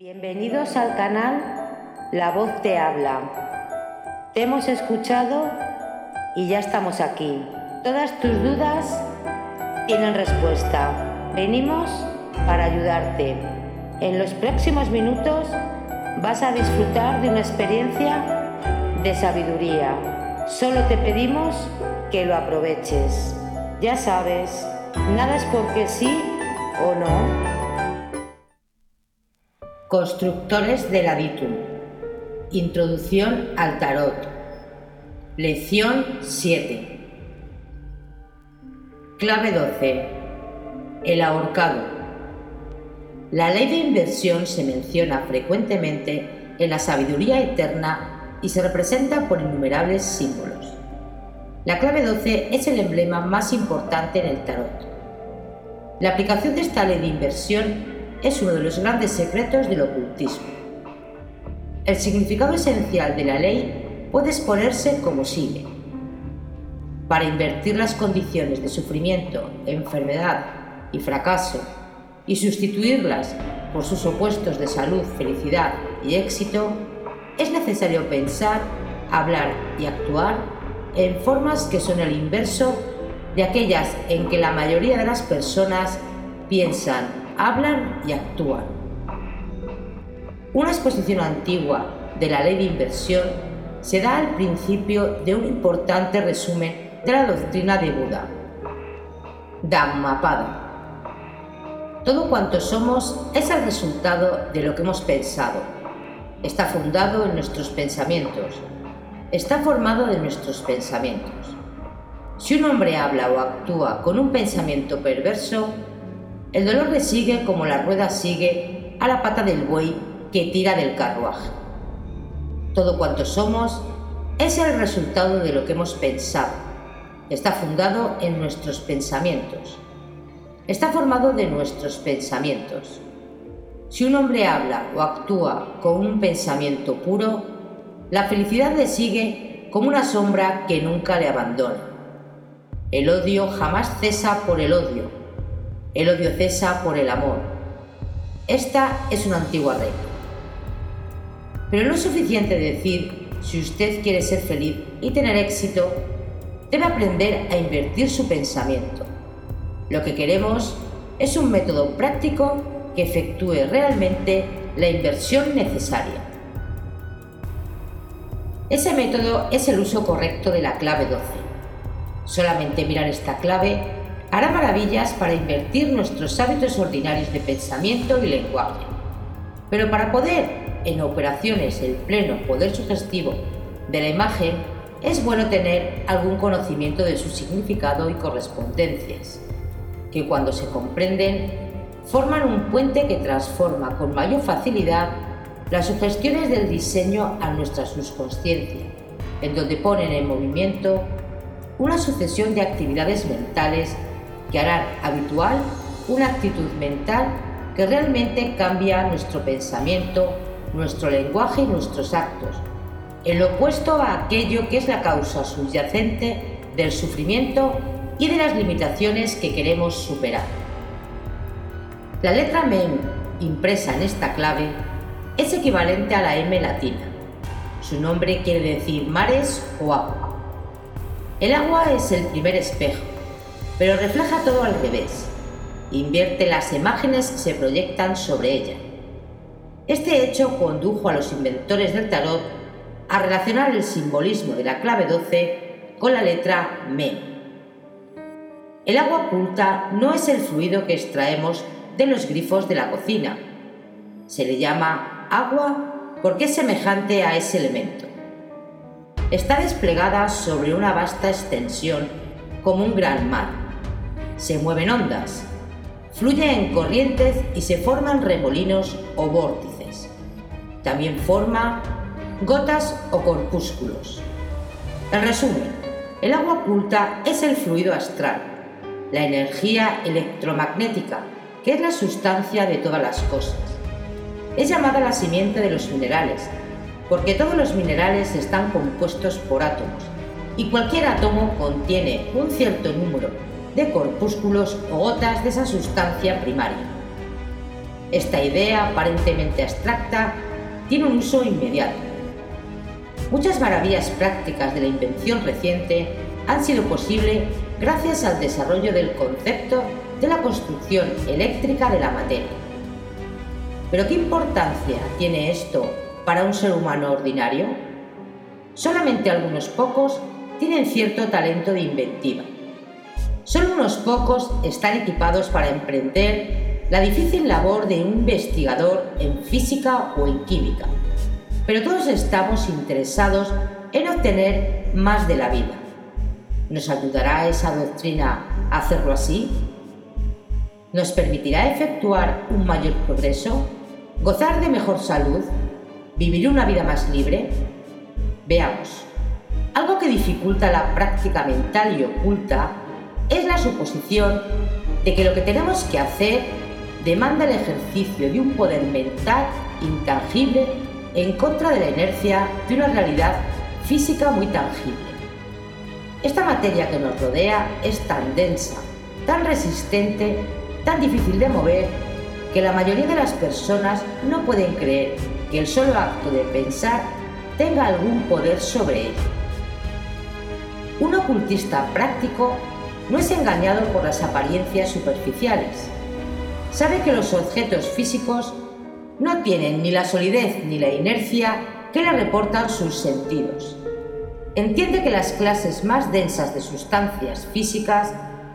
Bienvenidos al canal La Voz Te Habla. Te hemos escuchado y ya estamos aquí. Todas tus dudas tienen respuesta. Venimos para ayudarte. En los próximos minutos vas a disfrutar de una experiencia de sabiduría. Solo te pedimos que lo aproveches. Ya sabes, nada es porque sí o no Constructores del Aditum. Introducción al Tarot. Lección 7. Clave 12. El ahorcado. La ley de inversión se menciona frecuentemente en la sabiduría eterna y se representa por innumerables símbolos. La clave 12 es el emblema más importante en el tarot. La aplicación de esta ley de inversión es uno de los grandes secretos del ocultismo. El significado esencial de la ley puede exponerse como sigue. Para invertir las condiciones de sufrimiento, enfermedad y fracaso y sustituirlas por sus opuestos de salud, felicidad y éxito, es necesario pensar, hablar y actuar en formas que son el inverso de aquellas en que la mayoría de las personas piensan hablan y actúan. Una exposición antigua de la ley de inversión se da al principio de un importante resumen de la doctrina de Buda. Dhammapada. Todo cuanto somos es el resultado de lo que hemos pensado. Está fundado en nuestros pensamientos. Está formado de nuestros pensamientos. Si un hombre habla o actúa con un pensamiento perverso, el dolor le sigue como la rueda sigue a la pata del buey que tira del carruaje. Todo cuanto somos es el resultado de lo que hemos pensado. Está fundado en nuestros pensamientos. Está formado de nuestros pensamientos. Si un hombre habla o actúa con un pensamiento puro, la felicidad le sigue como una sombra que nunca le abandona. El odio jamás cesa por el odio, el odio cesa por el amor. Esta es una antigua regla. Pero no es suficiente decir, si usted quiere ser feliz y tener éxito, debe aprender a invertir su pensamiento. Lo que queremos es un método práctico que efectúe realmente la inversión necesaria. Ese método es el uso correcto de la clave 12. Solamente mirar esta clave hará maravillas para invertir nuestros hábitos ordinarios de pensamiento y lenguaje. Pero para poder en operaciones el pleno poder sugestivo de la imagen, es bueno tener algún conocimiento de su significado y correspondencias, que cuando se comprenden forman un puente que transforma con mayor facilidad las sugestiones del diseño a nuestra subconsciencia, en donde ponen en movimiento una sucesión de actividades mentales que harán habitual una actitud mental que realmente cambia nuestro pensamiento, nuestro lenguaje y nuestros actos, en lo opuesto a aquello que es la causa subyacente del sufrimiento y de las limitaciones que queremos superar. La letra MEM impresa en esta clave es equivalente a la M latina. Su nombre quiere decir mares o agua. El agua es el primer espejo, pero refleja todo al revés. Invierte las imágenes que se proyectan sobre ella. Este hecho condujo a los inventores del tarot a relacionar el simbolismo de la clave 12 con la letra Me. El agua oculta no es el fluido que extraemos de los grifos de la cocina. Se le llama agua porque es semejante a ese elemento. Está desplegada sobre una vasta extensión como un gran mar se mueven ondas, fluye en corrientes y se forman remolinos o vórtices. También forma gotas o corpúsculos. En resumen, el agua oculta es el fluido astral, la energía electromagnética, que es la sustancia de todas las cosas. Es llamada la simiente de los minerales, porque todos los minerales están compuestos por átomos, y cualquier átomo contiene un cierto número de corpúsculos o gotas de esa sustancia primaria. Esta idea aparentemente abstracta tiene un uso inmediato. Muchas maravillas prácticas de la invención reciente han sido posibles gracias al desarrollo del concepto de la construcción eléctrica de la materia. Pero ¿qué importancia tiene esto para un ser humano ordinario? Solamente algunos pocos tienen cierto talento de inventiva. Solo unos pocos están equipados para emprender la difícil labor de un investigador en física o en química. Pero todos estamos interesados en obtener más de la vida. ¿Nos ayudará esa doctrina a hacerlo así? ¿Nos permitirá efectuar un mayor progreso? ¿Gozar de mejor salud? ¿Vivir una vida más libre? Veamos. Algo que dificulta la práctica mental y oculta es la suposición de que lo que tenemos que hacer demanda el ejercicio de un poder mental intangible en contra de la inercia de una realidad física muy tangible. Esta materia que nos rodea es tan densa, tan resistente, tan difícil de mover, que la mayoría de las personas no pueden creer que el solo acto de pensar tenga algún poder sobre ella. Un ocultista práctico no es engañado por las apariencias superficiales. Sabe que los objetos físicos no tienen ni la solidez ni la inercia que le reportan sus sentidos. Entiende que las clases más densas de sustancias físicas,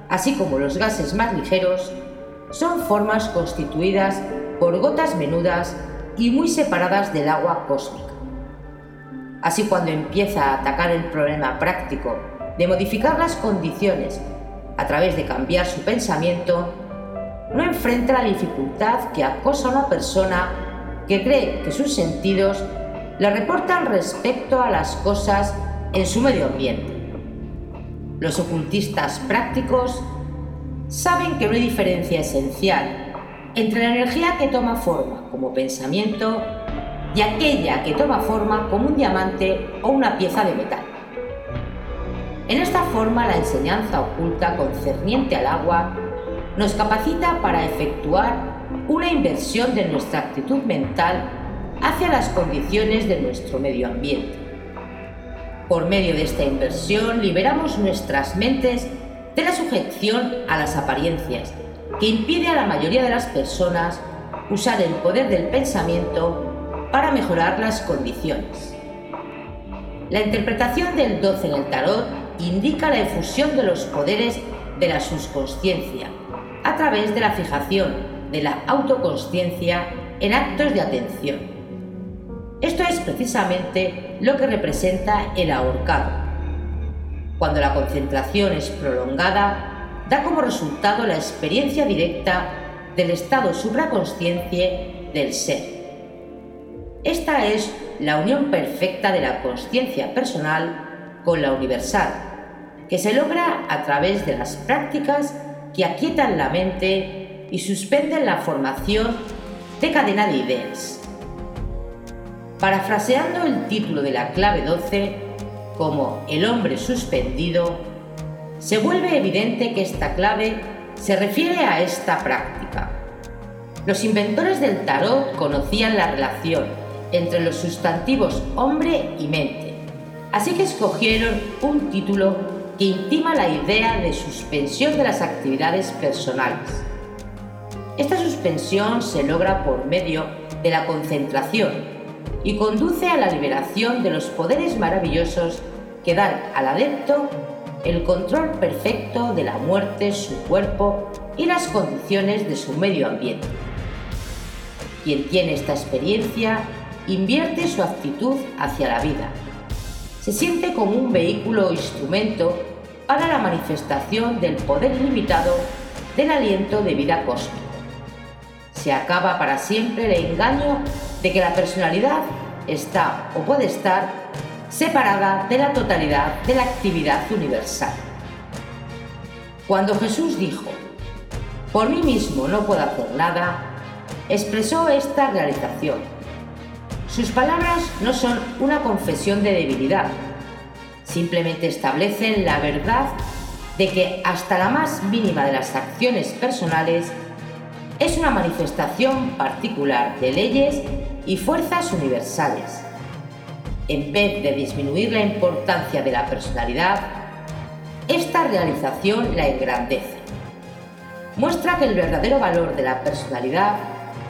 así como los gases más ligeros, son formas constituidas por gotas menudas y muy separadas del agua cósmica. Así cuando empieza a atacar el problema práctico de modificar las condiciones a través de cambiar su pensamiento, no enfrenta la dificultad que acosa a una persona que cree que sus sentidos le reportan respecto a las cosas en su medio ambiente. Los ocultistas prácticos saben que no hay diferencia esencial entre la energía que toma forma como pensamiento y aquella que toma forma como un diamante o una pieza de metal. En esta forma, la enseñanza oculta concerniente al agua nos capacita para efectuar una inversión de nuestra actitud mental hacia las condiciones de nuestro medio ambiente. Por medio de esta inversión liberamos nuestras mentes de la sujeción a las apariencias, que impide a la mayoría de las personas usar el poder del pensamiento para mejorar las condiciones. La interpretación del 12 en el tarot indica la efusión de los poderes de la subconsciencia a través de la fijación de la autoconsciencia en actos de atención. Esto es precisamente lo que representa el ahorcado. Cuando la concentración es prolongada, da como resultado la experiencia directa del estado supraconsciente del ser. Esta es la unión perfecta de la conciencia personal con la universal, que se logra a través de las prácticas que aquietan la mente y suspenden la formación de cadena de ideas. Parafraseando el título de la clave 12 como el hombre suspendido, se vuelve evidente que esta clave se refiere a esta práctica. Los inventores del tarot conocían la relación entre los sustantivos hombre y mente Así que escogieron un título que intima la idea de suspensión de las actividades personales. Esta suspensión se logra por medio de la concentración y conduce a la liberación de los poderes maravillosos que dan al adepto el control perfecto de la muerte, su cuerpo y las condiciones de su medio ambiente. Quien tiene esta experiencia invierte su actitud hacia la vida se siente como un vehículo o instrumento para la manifestación del poder ilimitado del aliento de vida cósmico. Se acaba para siempre el engaño de que la personalidad está o puede estar separada de la totalidad de la actividad universal. Cuando Jesús dijo, por mí mismo no puedo hacer nada, expresó esta realización sus palabras no son una confesión de debilidad, simplemente establecen la verdad de que hasta la más mínima de las acciones personales es una manifestación particular de leyes y fuerzas universales. En vez de disminuir la importancia de la personalidad, esta realización la engrandece. Muestra que el verdadero valor de la personalidad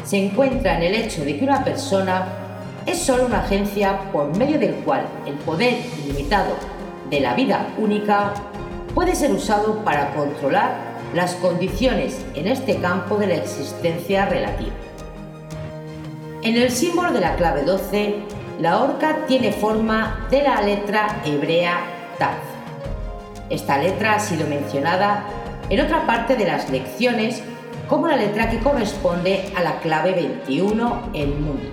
se encuentra en el hecho de que una persona es solo una agencia por medio del cual el poder ilimitado de la vida única puede ser usado para controlar las condiciones en este campo de la existencia relativa. En el símbolo de la clave 12, la horca tiene forma de la letra hebrea Taz. Esta letra ha sido mencionada en otra parte de las lecciones como la letra que corresponde a la clave 21, el mundo.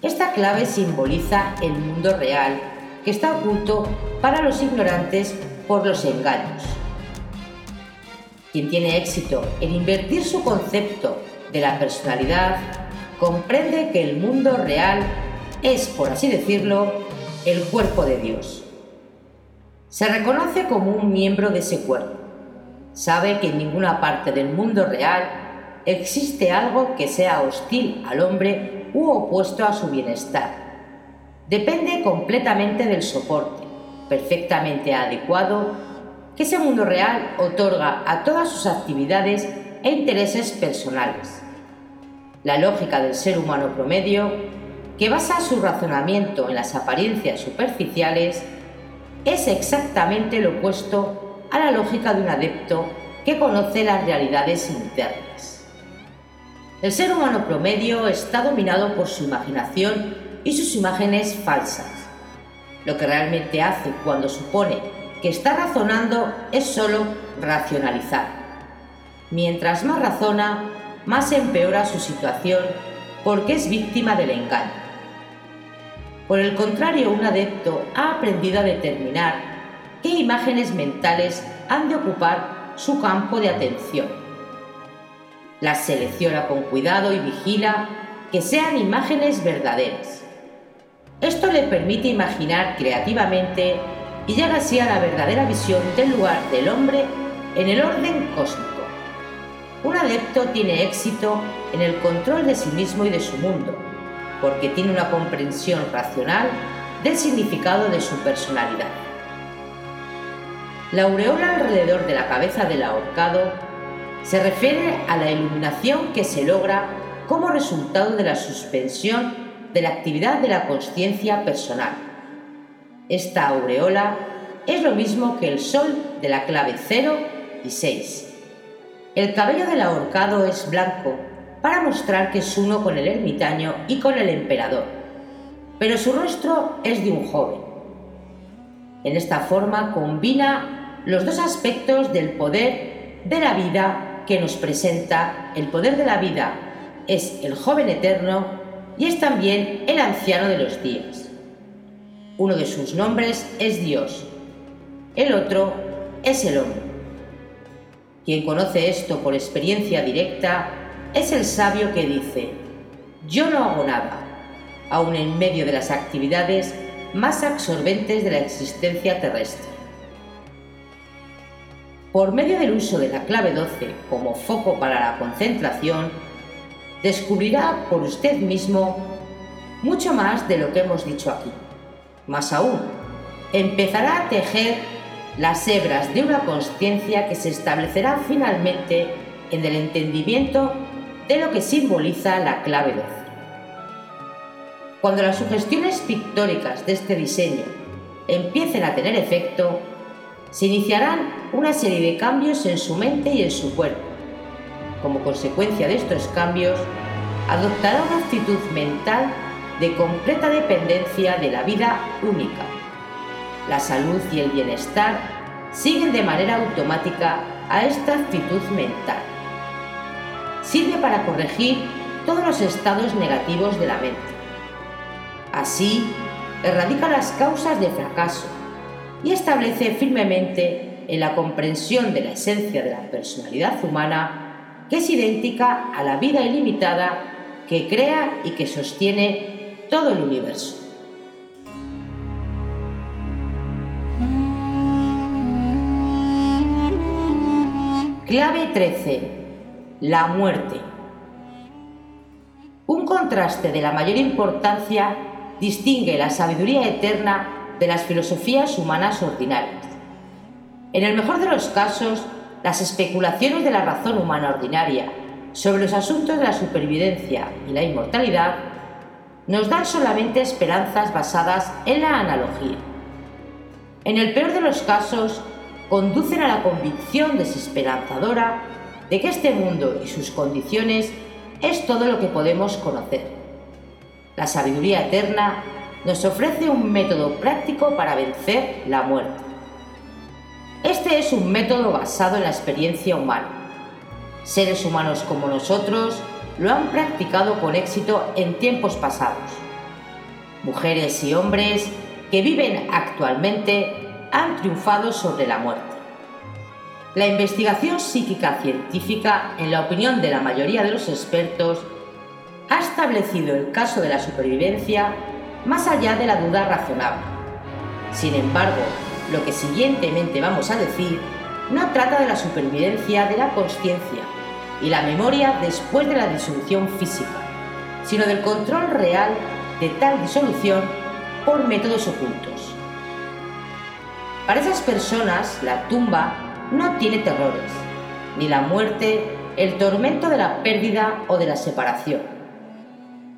Esta clave simboliza el mundo real que está oculto para los ignorantes por los engaños. Quien tiene éxito en invertir su concepto de la personalidad comprende que el mundo real es, por así decirlo, el cuerpo de Dios. Se reconoce como un miembro de ese cuerpo. Sabe que en ninguna parte del mundo real existe algo que sea hostil al hombre u opuesto a su bienestar. Depende completamente del soporte, perfectamente adecuado que ese mundo real otorga a todas sus actividades e intereses personales. La lógica del ser humano promedio, que basa su razonamiento en las apariencias superficiales, es exactamente lo opuesto a la lógica de un adepto que conoce las realidades internas. El ser humano promedio está dominado por su imaginación y sus imágenes falsas. Lo que realmente hace cuando supone que está razonando es solo racionalizar. Mientras más razona, más empeora su situación porque es víctima del engaño. Por el contrario, un adepto ha aprendido a determinar qué imágenes mentales han de ocupar su campo de atención. Las selecciona con cuidado y vigila que sean imágenes verdaderas. Esto le permite imaginar creativamente y llega así a la verdadera visión del lugar del hombre en el orden cósmico. Un adepto tiene éxito en el control de sí mismo y de su mundo, porque tiene una comprensión racional del significado de su personalidad. La aureola alrededor de la cabeza del ahorcado se refiere a la iluminación que se logra como resultado de la suspensión de la actividad de la conciencia personal esta aureola es lo mismo que el sol de la clave 0 y 6. El cabello del ahorcado es blanco para mostrar que es uno con el ermitaño y con el emperador, pero su rostro es de un joven. En esta forma combina los dos aspectos del poder de la vida que nos presenta. El poder de la vida es el joven eterno y es también el anciano de los días. Uno de sus nombres es Dios, el otro es el hombre. Quien conoce esto por experiencia directa es el sabio que dice, yo no hago nada, aun en medio de las actividades más absorbentes de la existencia terrestre. Por medio del uso de la clave 12 como foco para la concentración, descubrirá por usted mismo mucho más de lo que hemos dicho aquí. Más aún, empezará a tejer las hebras de una conciencia que se establecerá finalmente en el entendimiento de lo que simboliza la clave 12. Cuando las sugestiones pictóricas de este diseño empiecen a tener efecto, se iniciarán una serie de cambios en su mente y en su cuerpo. Como consecuencia de estos cambios, adoptará una actitud mental de completa dependencia de la vida única. La salud y el bienestar siguen de manera automática a esta actitud mental. Sirve para corregir todos los estados negativos de la mente. Así, erradica las causas de fracaso y establece firmemente en la comprensión de la esencia de la personalidad humana que es idéntica a la vida ilimitada que crea y que sostiene todo el universo. Clave 13. la muerte. Un contraste de la mayor importancia distingue la sabiduría eterna de las filosofías humanas ordinarias. En el mejor de los casos, las especulaciones de la razón humana ordinaria sobre los asuntos de la supervivencia y la inmortalidad nos dan solamente esperanzas basadas en la analogía. En el peor de los casos, conducen a la convicción desesperanzadora de que este mundo y sus condiciones es todo lo que podemos conocer. La sabiduría eterna nos ofrece un método práctico para vencer la muerte. Este es un método basado en la experiencia humana. Seres humanos como nosotros lo han practicado con éxito en tiempos pasados. Mujeres y hombres que viven actualmente han triunfado sobre la muerte. La investigación psíquica científica, en la opinión de la mayoría de los expertos, ha establecido el caso de la supervivencia más allá de la duda razonable. Sin embargo, lo que siguientemente vamos a decir no trata de la supervivencia de la conciencia y la memoria después de la disolución física, sino del control real de tal disolución por métodos ocultos. Para esas personas, la tumba no tiene terrores, ni la muerte el tormento de la pérdida o de la separación.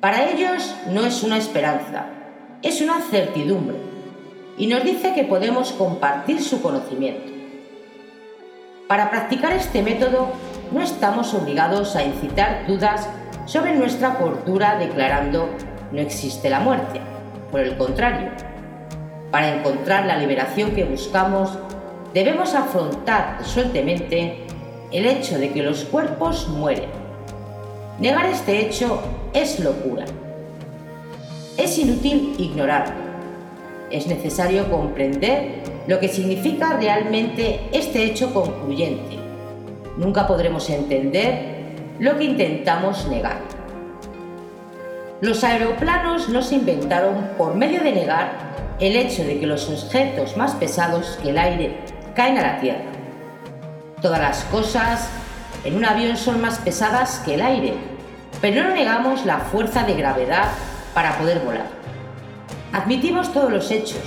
Para ellos no es una esperanza, es una certidumbre y nos dice que podemos compartir su conocimiento. Para practicar este método no estamos obligados a incitar dudas sobre nuestra cordura declarando no existe la muerte. Por el contrario, para encontrar la liberación que buscamos, debemos afrontar resueltamente el hecho de que los cuerpos mueren. Negar este hecho es locura. Es inútil ignorarlo es necesario comprender lo que significa realmente este hecho concluyente. Nunca podremos entender lo que intentamos negar. Los aeroplanos no se inventaron por medio de negar el hecho de que los objetos más pesados que el aire caen a la Tierra. Todas las cosas en un avión son más pesadas que el aire, pero no negamos la fuerza de gravedad para poder volar. Admitimos todos los hechos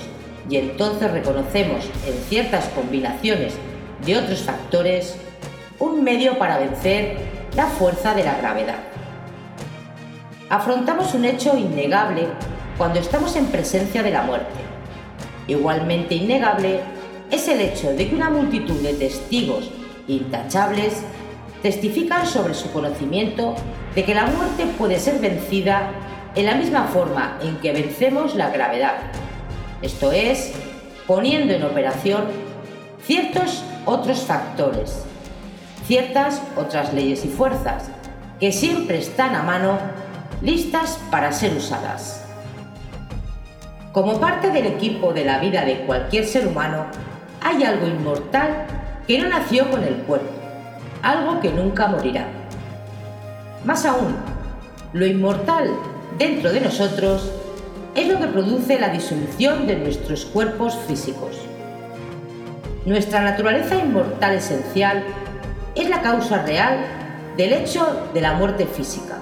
y entonces reconocemos en ciertas combinaciones de otros factores un medio para vencer la fuerza de la gravedad. Afrontamos un hecho innegable cuando estamos en presencia de la muerte. Igualmente innegable es el hecho de que una multitud de testigos intachables testifican sobre su conocimiento de que la muerte puede ser vencida en la misma forma en que vencemos la gravedad, esto es, poniendo en operación ciertos otros factores, ciertas otras leyes y fuerzas que siempre están a mano listas para ser usadas. Como parte del equipo de la vida de cualquier ser humano, hay algo inmortal que no nació con el cuerpo, algo que nunca morirá. Más aún, lo inmortal dentro de nosotros es lo que produce la disolución de nuestros cuerpos físicos. Nuestra naturaleza inmortal esencial es la causa real del hecho de la muerte física.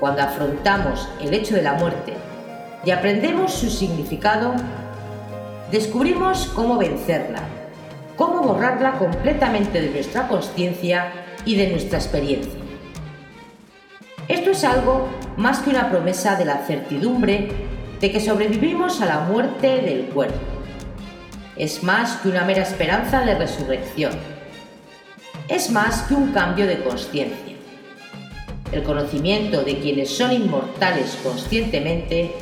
Cuando afrontamos el hecho de la muerte y aprendemos su significado, descubrimos cómo vencerla, cómo borrarla completamente de nuestra conciencia y de nuestra experiencia. Esto es algo más que una promesa de la certidumbre de que sobrevivimos a la muerte del cuerpo. Es más que una mera esperanza de resurrección. Es más que un cambio de conciencia. El conocimiento de quienes son inmortales conscientemente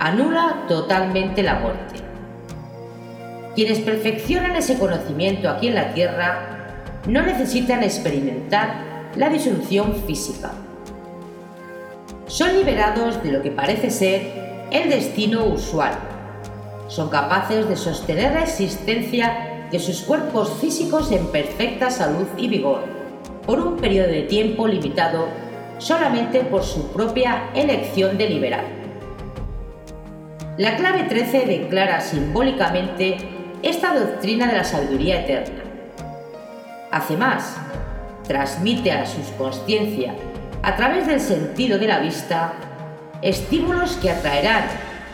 anula totalmente la muerte. Quienes perfeccionan ese conocimiento aquí en la Tierra no necesitan experimentar la disolución física son liberados de lo que parece ser el destino usual. Son capaces de sostener la existencia de sus cuerpos físicos en perfecta salud y vigor, por un periodo de tiempo limitado solamente por su propia elección deliberada. La clave 13 declara simbólicamente esta doctrina de la sabiduría eterna. Hace más, transmite a la subconsciencia, a través del sentido de la vista, estímulos que atraerán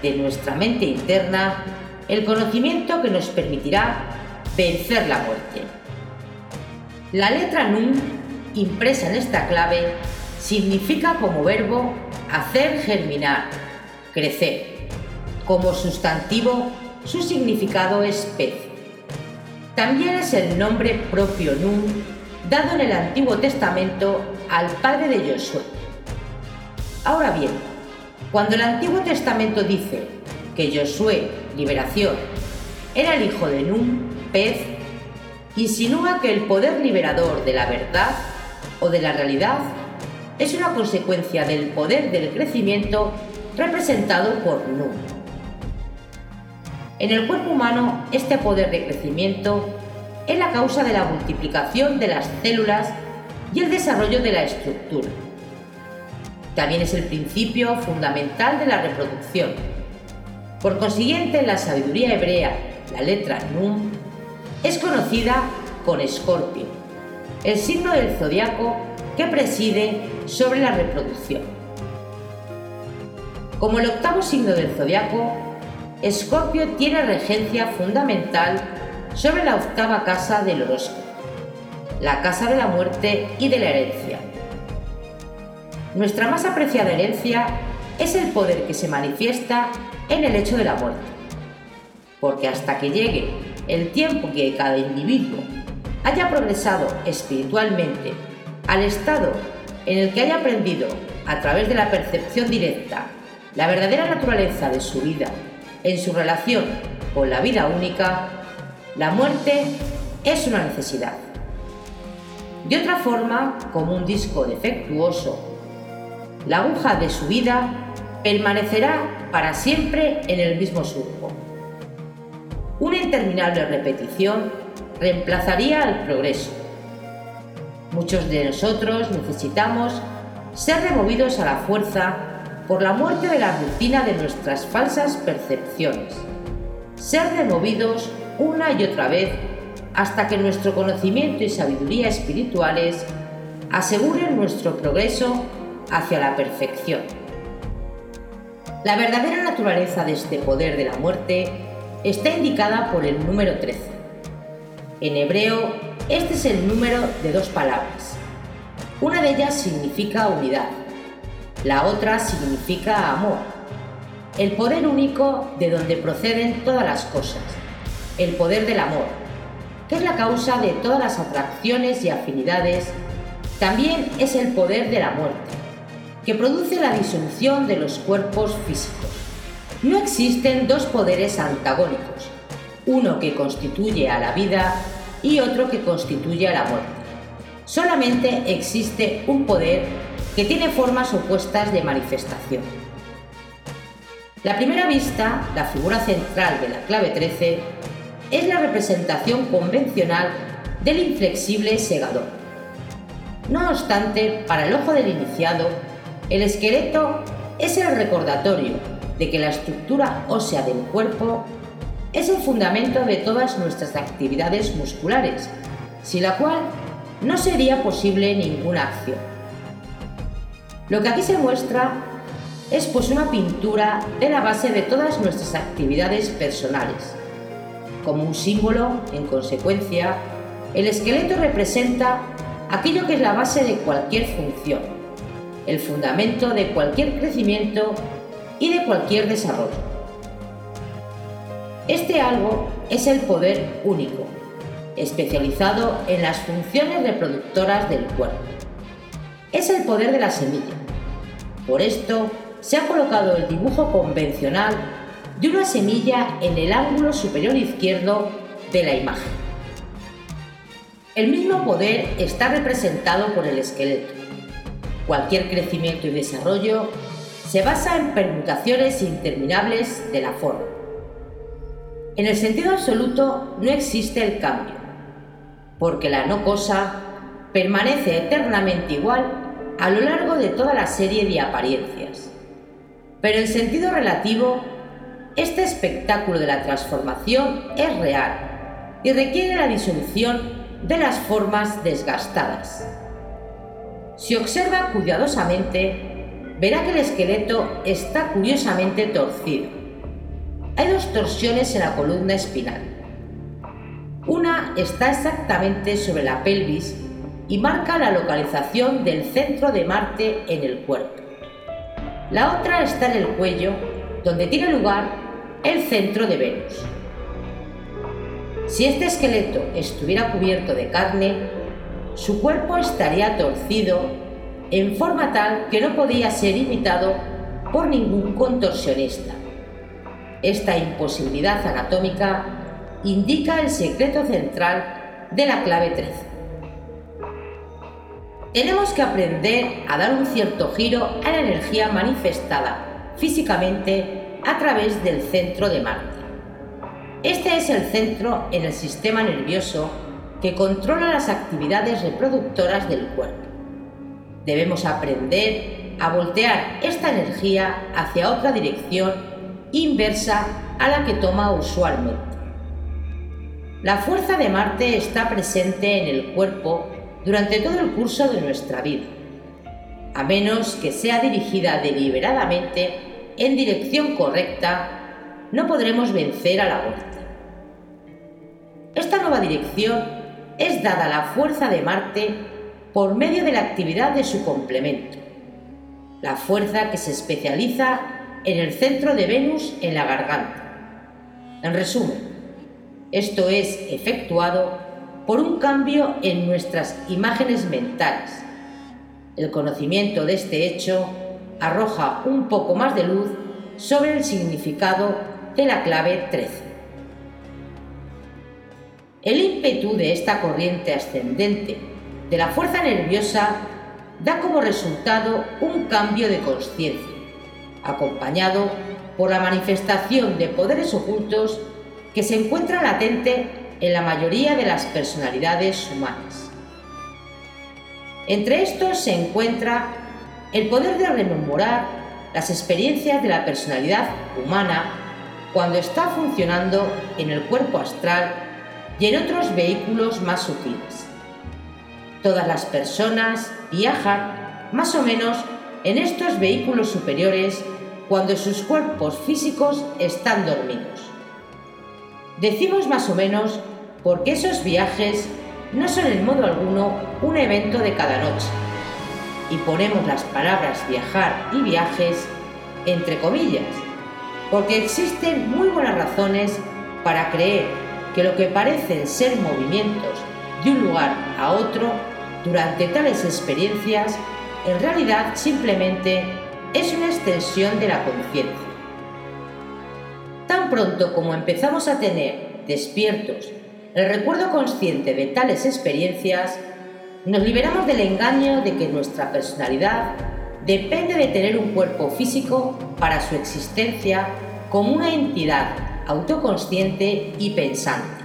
de nuestra mente interna el conocimiento que nos permitirá vencer la muerte. La letra NUM, impresa en esta clave, significa como verbo hacer germinar, crecer. Como sustantivo, su significado es pez. También es el nombre propio Nun dado en el Antiguo Testamento al padre de Josué. Ahora bien, cuando el Antiguo Testamento dice que Josué, liberación, era el hijo de Nun, pez, insinúa que el poder liberador de la verdad o de la realidad es una consecuencia del poder del crecimiento representado por Nun. En el cuerpo humano, este poder de crecimiento es la causa de la multiplicación de las células y el desarrollo de la estructura. También es el principio fundamental de la reproducción. Por consiguiente, la sabiduría hebrea, la letra Nun, es conocida con Escorpio, el signo del zodiaco que preside sobre la reproducción. Como el octavo signo del zodiaco, Escorpio tiene regencia fundamental sobre la octava casa del horóscopo, la casa de la muerte y de la herencia. Nuestra más apreciada herencia es el poder que se manifiesta en el hecho de la muerte, porque hasta que llegue el tiempo que cada individuo haya progresado espiritualmente al estado en el que haya aprendido a través de la percepción directa la verdadera naturaleza de su vida en su relación con la vida única, la muerte es una necesidad. De otra forma, como un disco defectuoso, la aguja de su vida permanecerá para siempre en el mismo surco. Una interminable repetición reemplazaría al progreso. Muchos de nosotros necesitamos ser removidos a la fuerza por la muerte de la rutina de nuestras falsas percepciones. Ser removidos una y otra vez hasta que nuestro conocimiento y sabiduría espirituales aseguren nuestro progreso hacia la perfección. La verdadera naturaleza de este poder de la muerte está indicada por el número 13. En hebreo, este es el número de dos palabras. Una de ellas significa unidad, la otra significa amor, el poder único de donde proceden todas las cosas, el poder del amor, es la causa de todas las atracciones y afinidades, también es el poder de la muerte, que produce la disolución de los cuerpos físicos. No existen dos poderes antagónicos, uno que constituye a la vida y otro que constituye a la muerte. Solamente existe un poder que tiene formas opuestas de manifestación. La primera vista, la figura central de la clave 13, es la representación convencional del inflexible segador. No obstante, para el ojo del iniciado, el esqueleto es el recordatorio de que la estructura ósea del cuerpo es el fundamento de todas nuestras actividades musculares, sin la cual no sería posible ninguna acción. Lo que aquí se muestra es pues una pintura de la base de todas nuestras actividades personales. Como un símbolo, en consecuencia, el esqueleto representa aquello que es la base de cualquier función, el fundamento de cualquier crecimiento y de cualquier desarrollo. Este algo es el poder único, especializado en las funciones reproductoras del cuerpo. Es el poder de la semilla. Por esto se ha colocado el dibujo convencional de una semilla en el ángulo superior izquierdo de la imagen. El mismo poder está representado por el esqueleto. Cualquier crecimiento y desarrollo se basa en permutaciones interminables de la forma. En el sentido absoluto no existe el cambio, porque la no cosa permanece eternamente igual a lo largo de toda la serie de apariencias. Pero en sentido relativo, este espectáculo de la transformación es real y requiere la disolución de las formas desgastadas. Si observa cuidadosamente, verá que el esqueleto está curiosamente torcido. Hay dos torsiones en la columna espinal. Una está exactamente sobre la pelvis y marca la localización del centro de Marte en el cuerpo. La otra está en el cuello, donde tiene lugar el centro de Venus. Si este esqueleto estuviera cubierto de carne, su cuerpo estaría torcido en forma tal que no podía ser imitado por ningún contorsionista. Esta imposibilidad anatómica indica el secreto central de la clave 13. Tenemos que aprender a dar un cierto giro a la energía manifestada físicamente a través del centro de Marte. Este es el centro en el sistema nervioso que controla las actividades reproductoras del cuerpo. Debemos aprender a voltear esta energía hacia otra dirección inversa a la que toma usualmente. La fuerza de Marte está presente en el cuerpo durante todo el curso de nuestra vida, a menos que sea dirigida deliberadamente en dirección correcta, no podremos vencer a la muerte. Esta nueva dirección es dada la fuerza de Marte por medio de la actividad de su complemento, la fuerza que se especializa en el centro de Venus en la garganta. En resumen, esto es efectuado por un cambio en nuestras imágenes mentales. El conocimiento de este hecho arroja un poco más de luz sobre el significado de la clave 13. El ímpetu de esta corriente ascendente de la fuerza nerviosa da como resultado un cambio de conciencia, acompañado por la manifestación de poderes ocultos que se encuentra latente en la mayoría de las personalidades humanas. Entre estos se encuentra el poder de rememorar las experiencias de la personalidad humana cuando está funcionando en el cuerpo astral y en otros vehículos más sutiles. Todas las personas viajan más o menos en estos vehículos superiores cuando sus cuerpos físicos están dormidos. Decimos más o menos porque esos viajes no son en modo alguno un evento de cada noche. Y ponemos las palabras viajar y viajes entre comillas, porque existen muy buenas razones para creer que lo que parecen ser movimientos de un lugar a otro durante tales experiencias en realidad simplemente es una extensión de la conciencia. Tan pronto como empezamos a tener despiertos el recuerdo consciente de tales experiencias, nos liberamos del engaño de que nuestra personalidad depende de tener un cuerpo físico para su existencia como una entidad autoconsciente y pensante.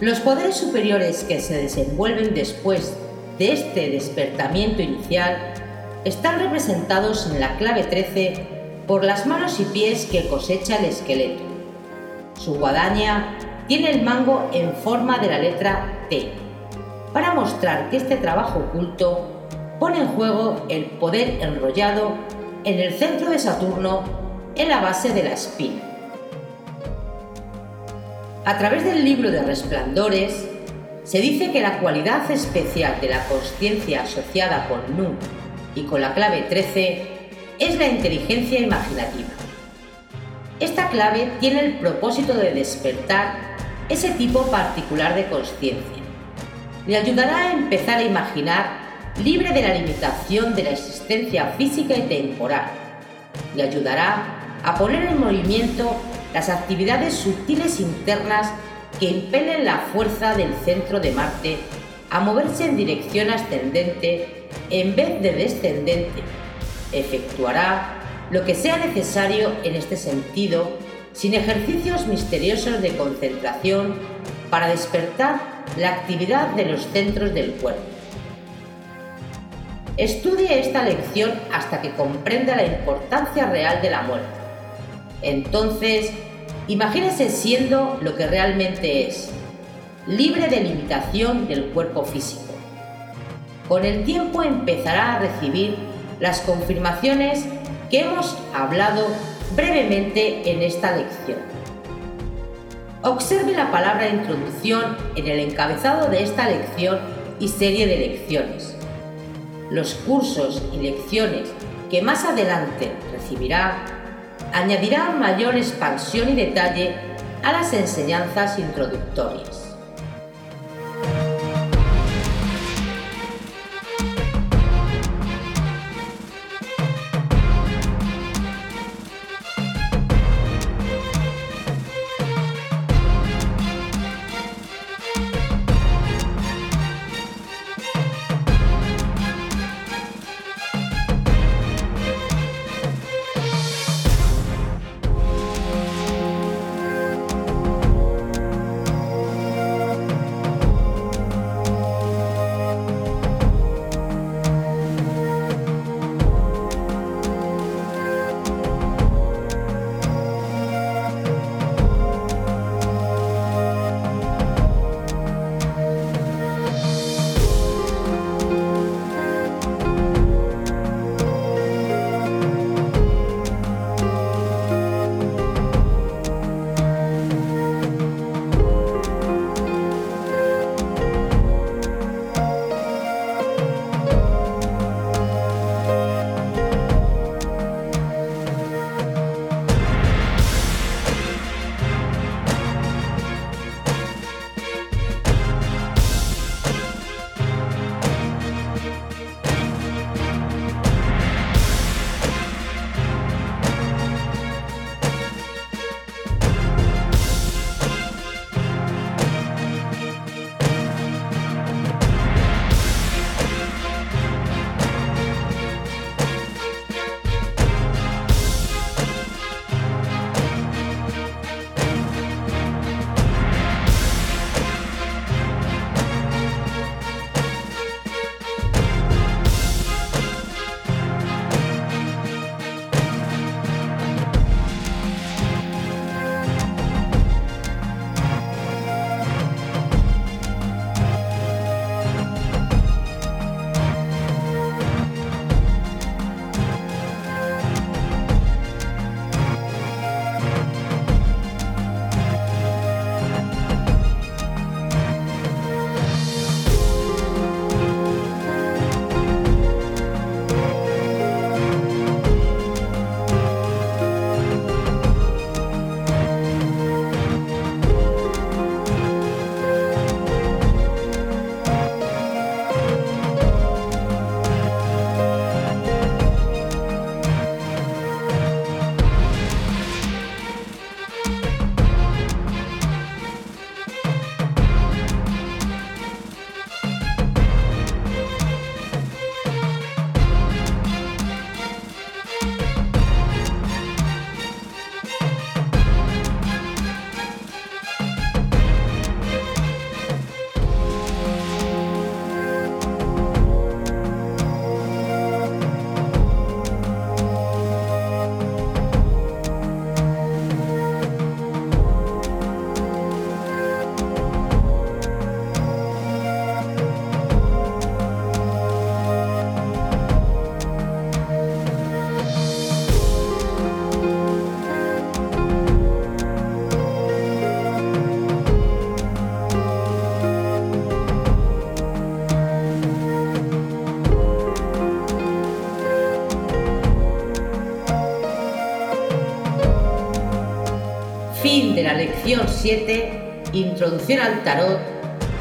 Los poderes superiores que se desenvuelven después de este despertamiento inicial están representados en la clave 13 por las manos y pies que cosecha el esqueleto. Su guadaña tiene el mango en forma de la letra T, para mostrar que este trabajo oculto pone en juego el poder enrollado en el centro de Saturno en la base de la espina. A través del libro de Resplandores, se dice que la cualidad especial de la conciencia asociada con Nu y con la clave 13 es la inteligencia imaginativa. Esta clave tiene el propósito de despertar ese tipo particular de conciencia. Le ayudará a empezar a imaginar libre de la limitación de la existencia física y temporal. Le ayudará a poner en movimiento las actividades sutiles internas que impelen la fuerza del centro de Marte a moverse en dirección ascendente en vez de descendente. Efectuará lo que sea necesario en este sentido sin ejercicios misteriosos de concentración para despertar la actividad de los centros del cuerpo. Estudie esta lección hasta que comprenda la importancia real de la muerte entonces, imagínese siendo lo que realmente es, libre de limitación del cuerpo físico. con el tiempo empezará a recibir las confirmaciones que hemos hablado brevemente en esta lección. Observe la palabra introducción en el encabezado de esta lección y serie de lecciones. Los cursos y lecciones que más adelante recibirá añadirán mayor expansión y detalle a las enseñanzas introductorias. Lección 7, Introducción al Tarot,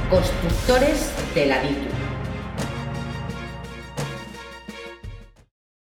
Constructores del Aditum.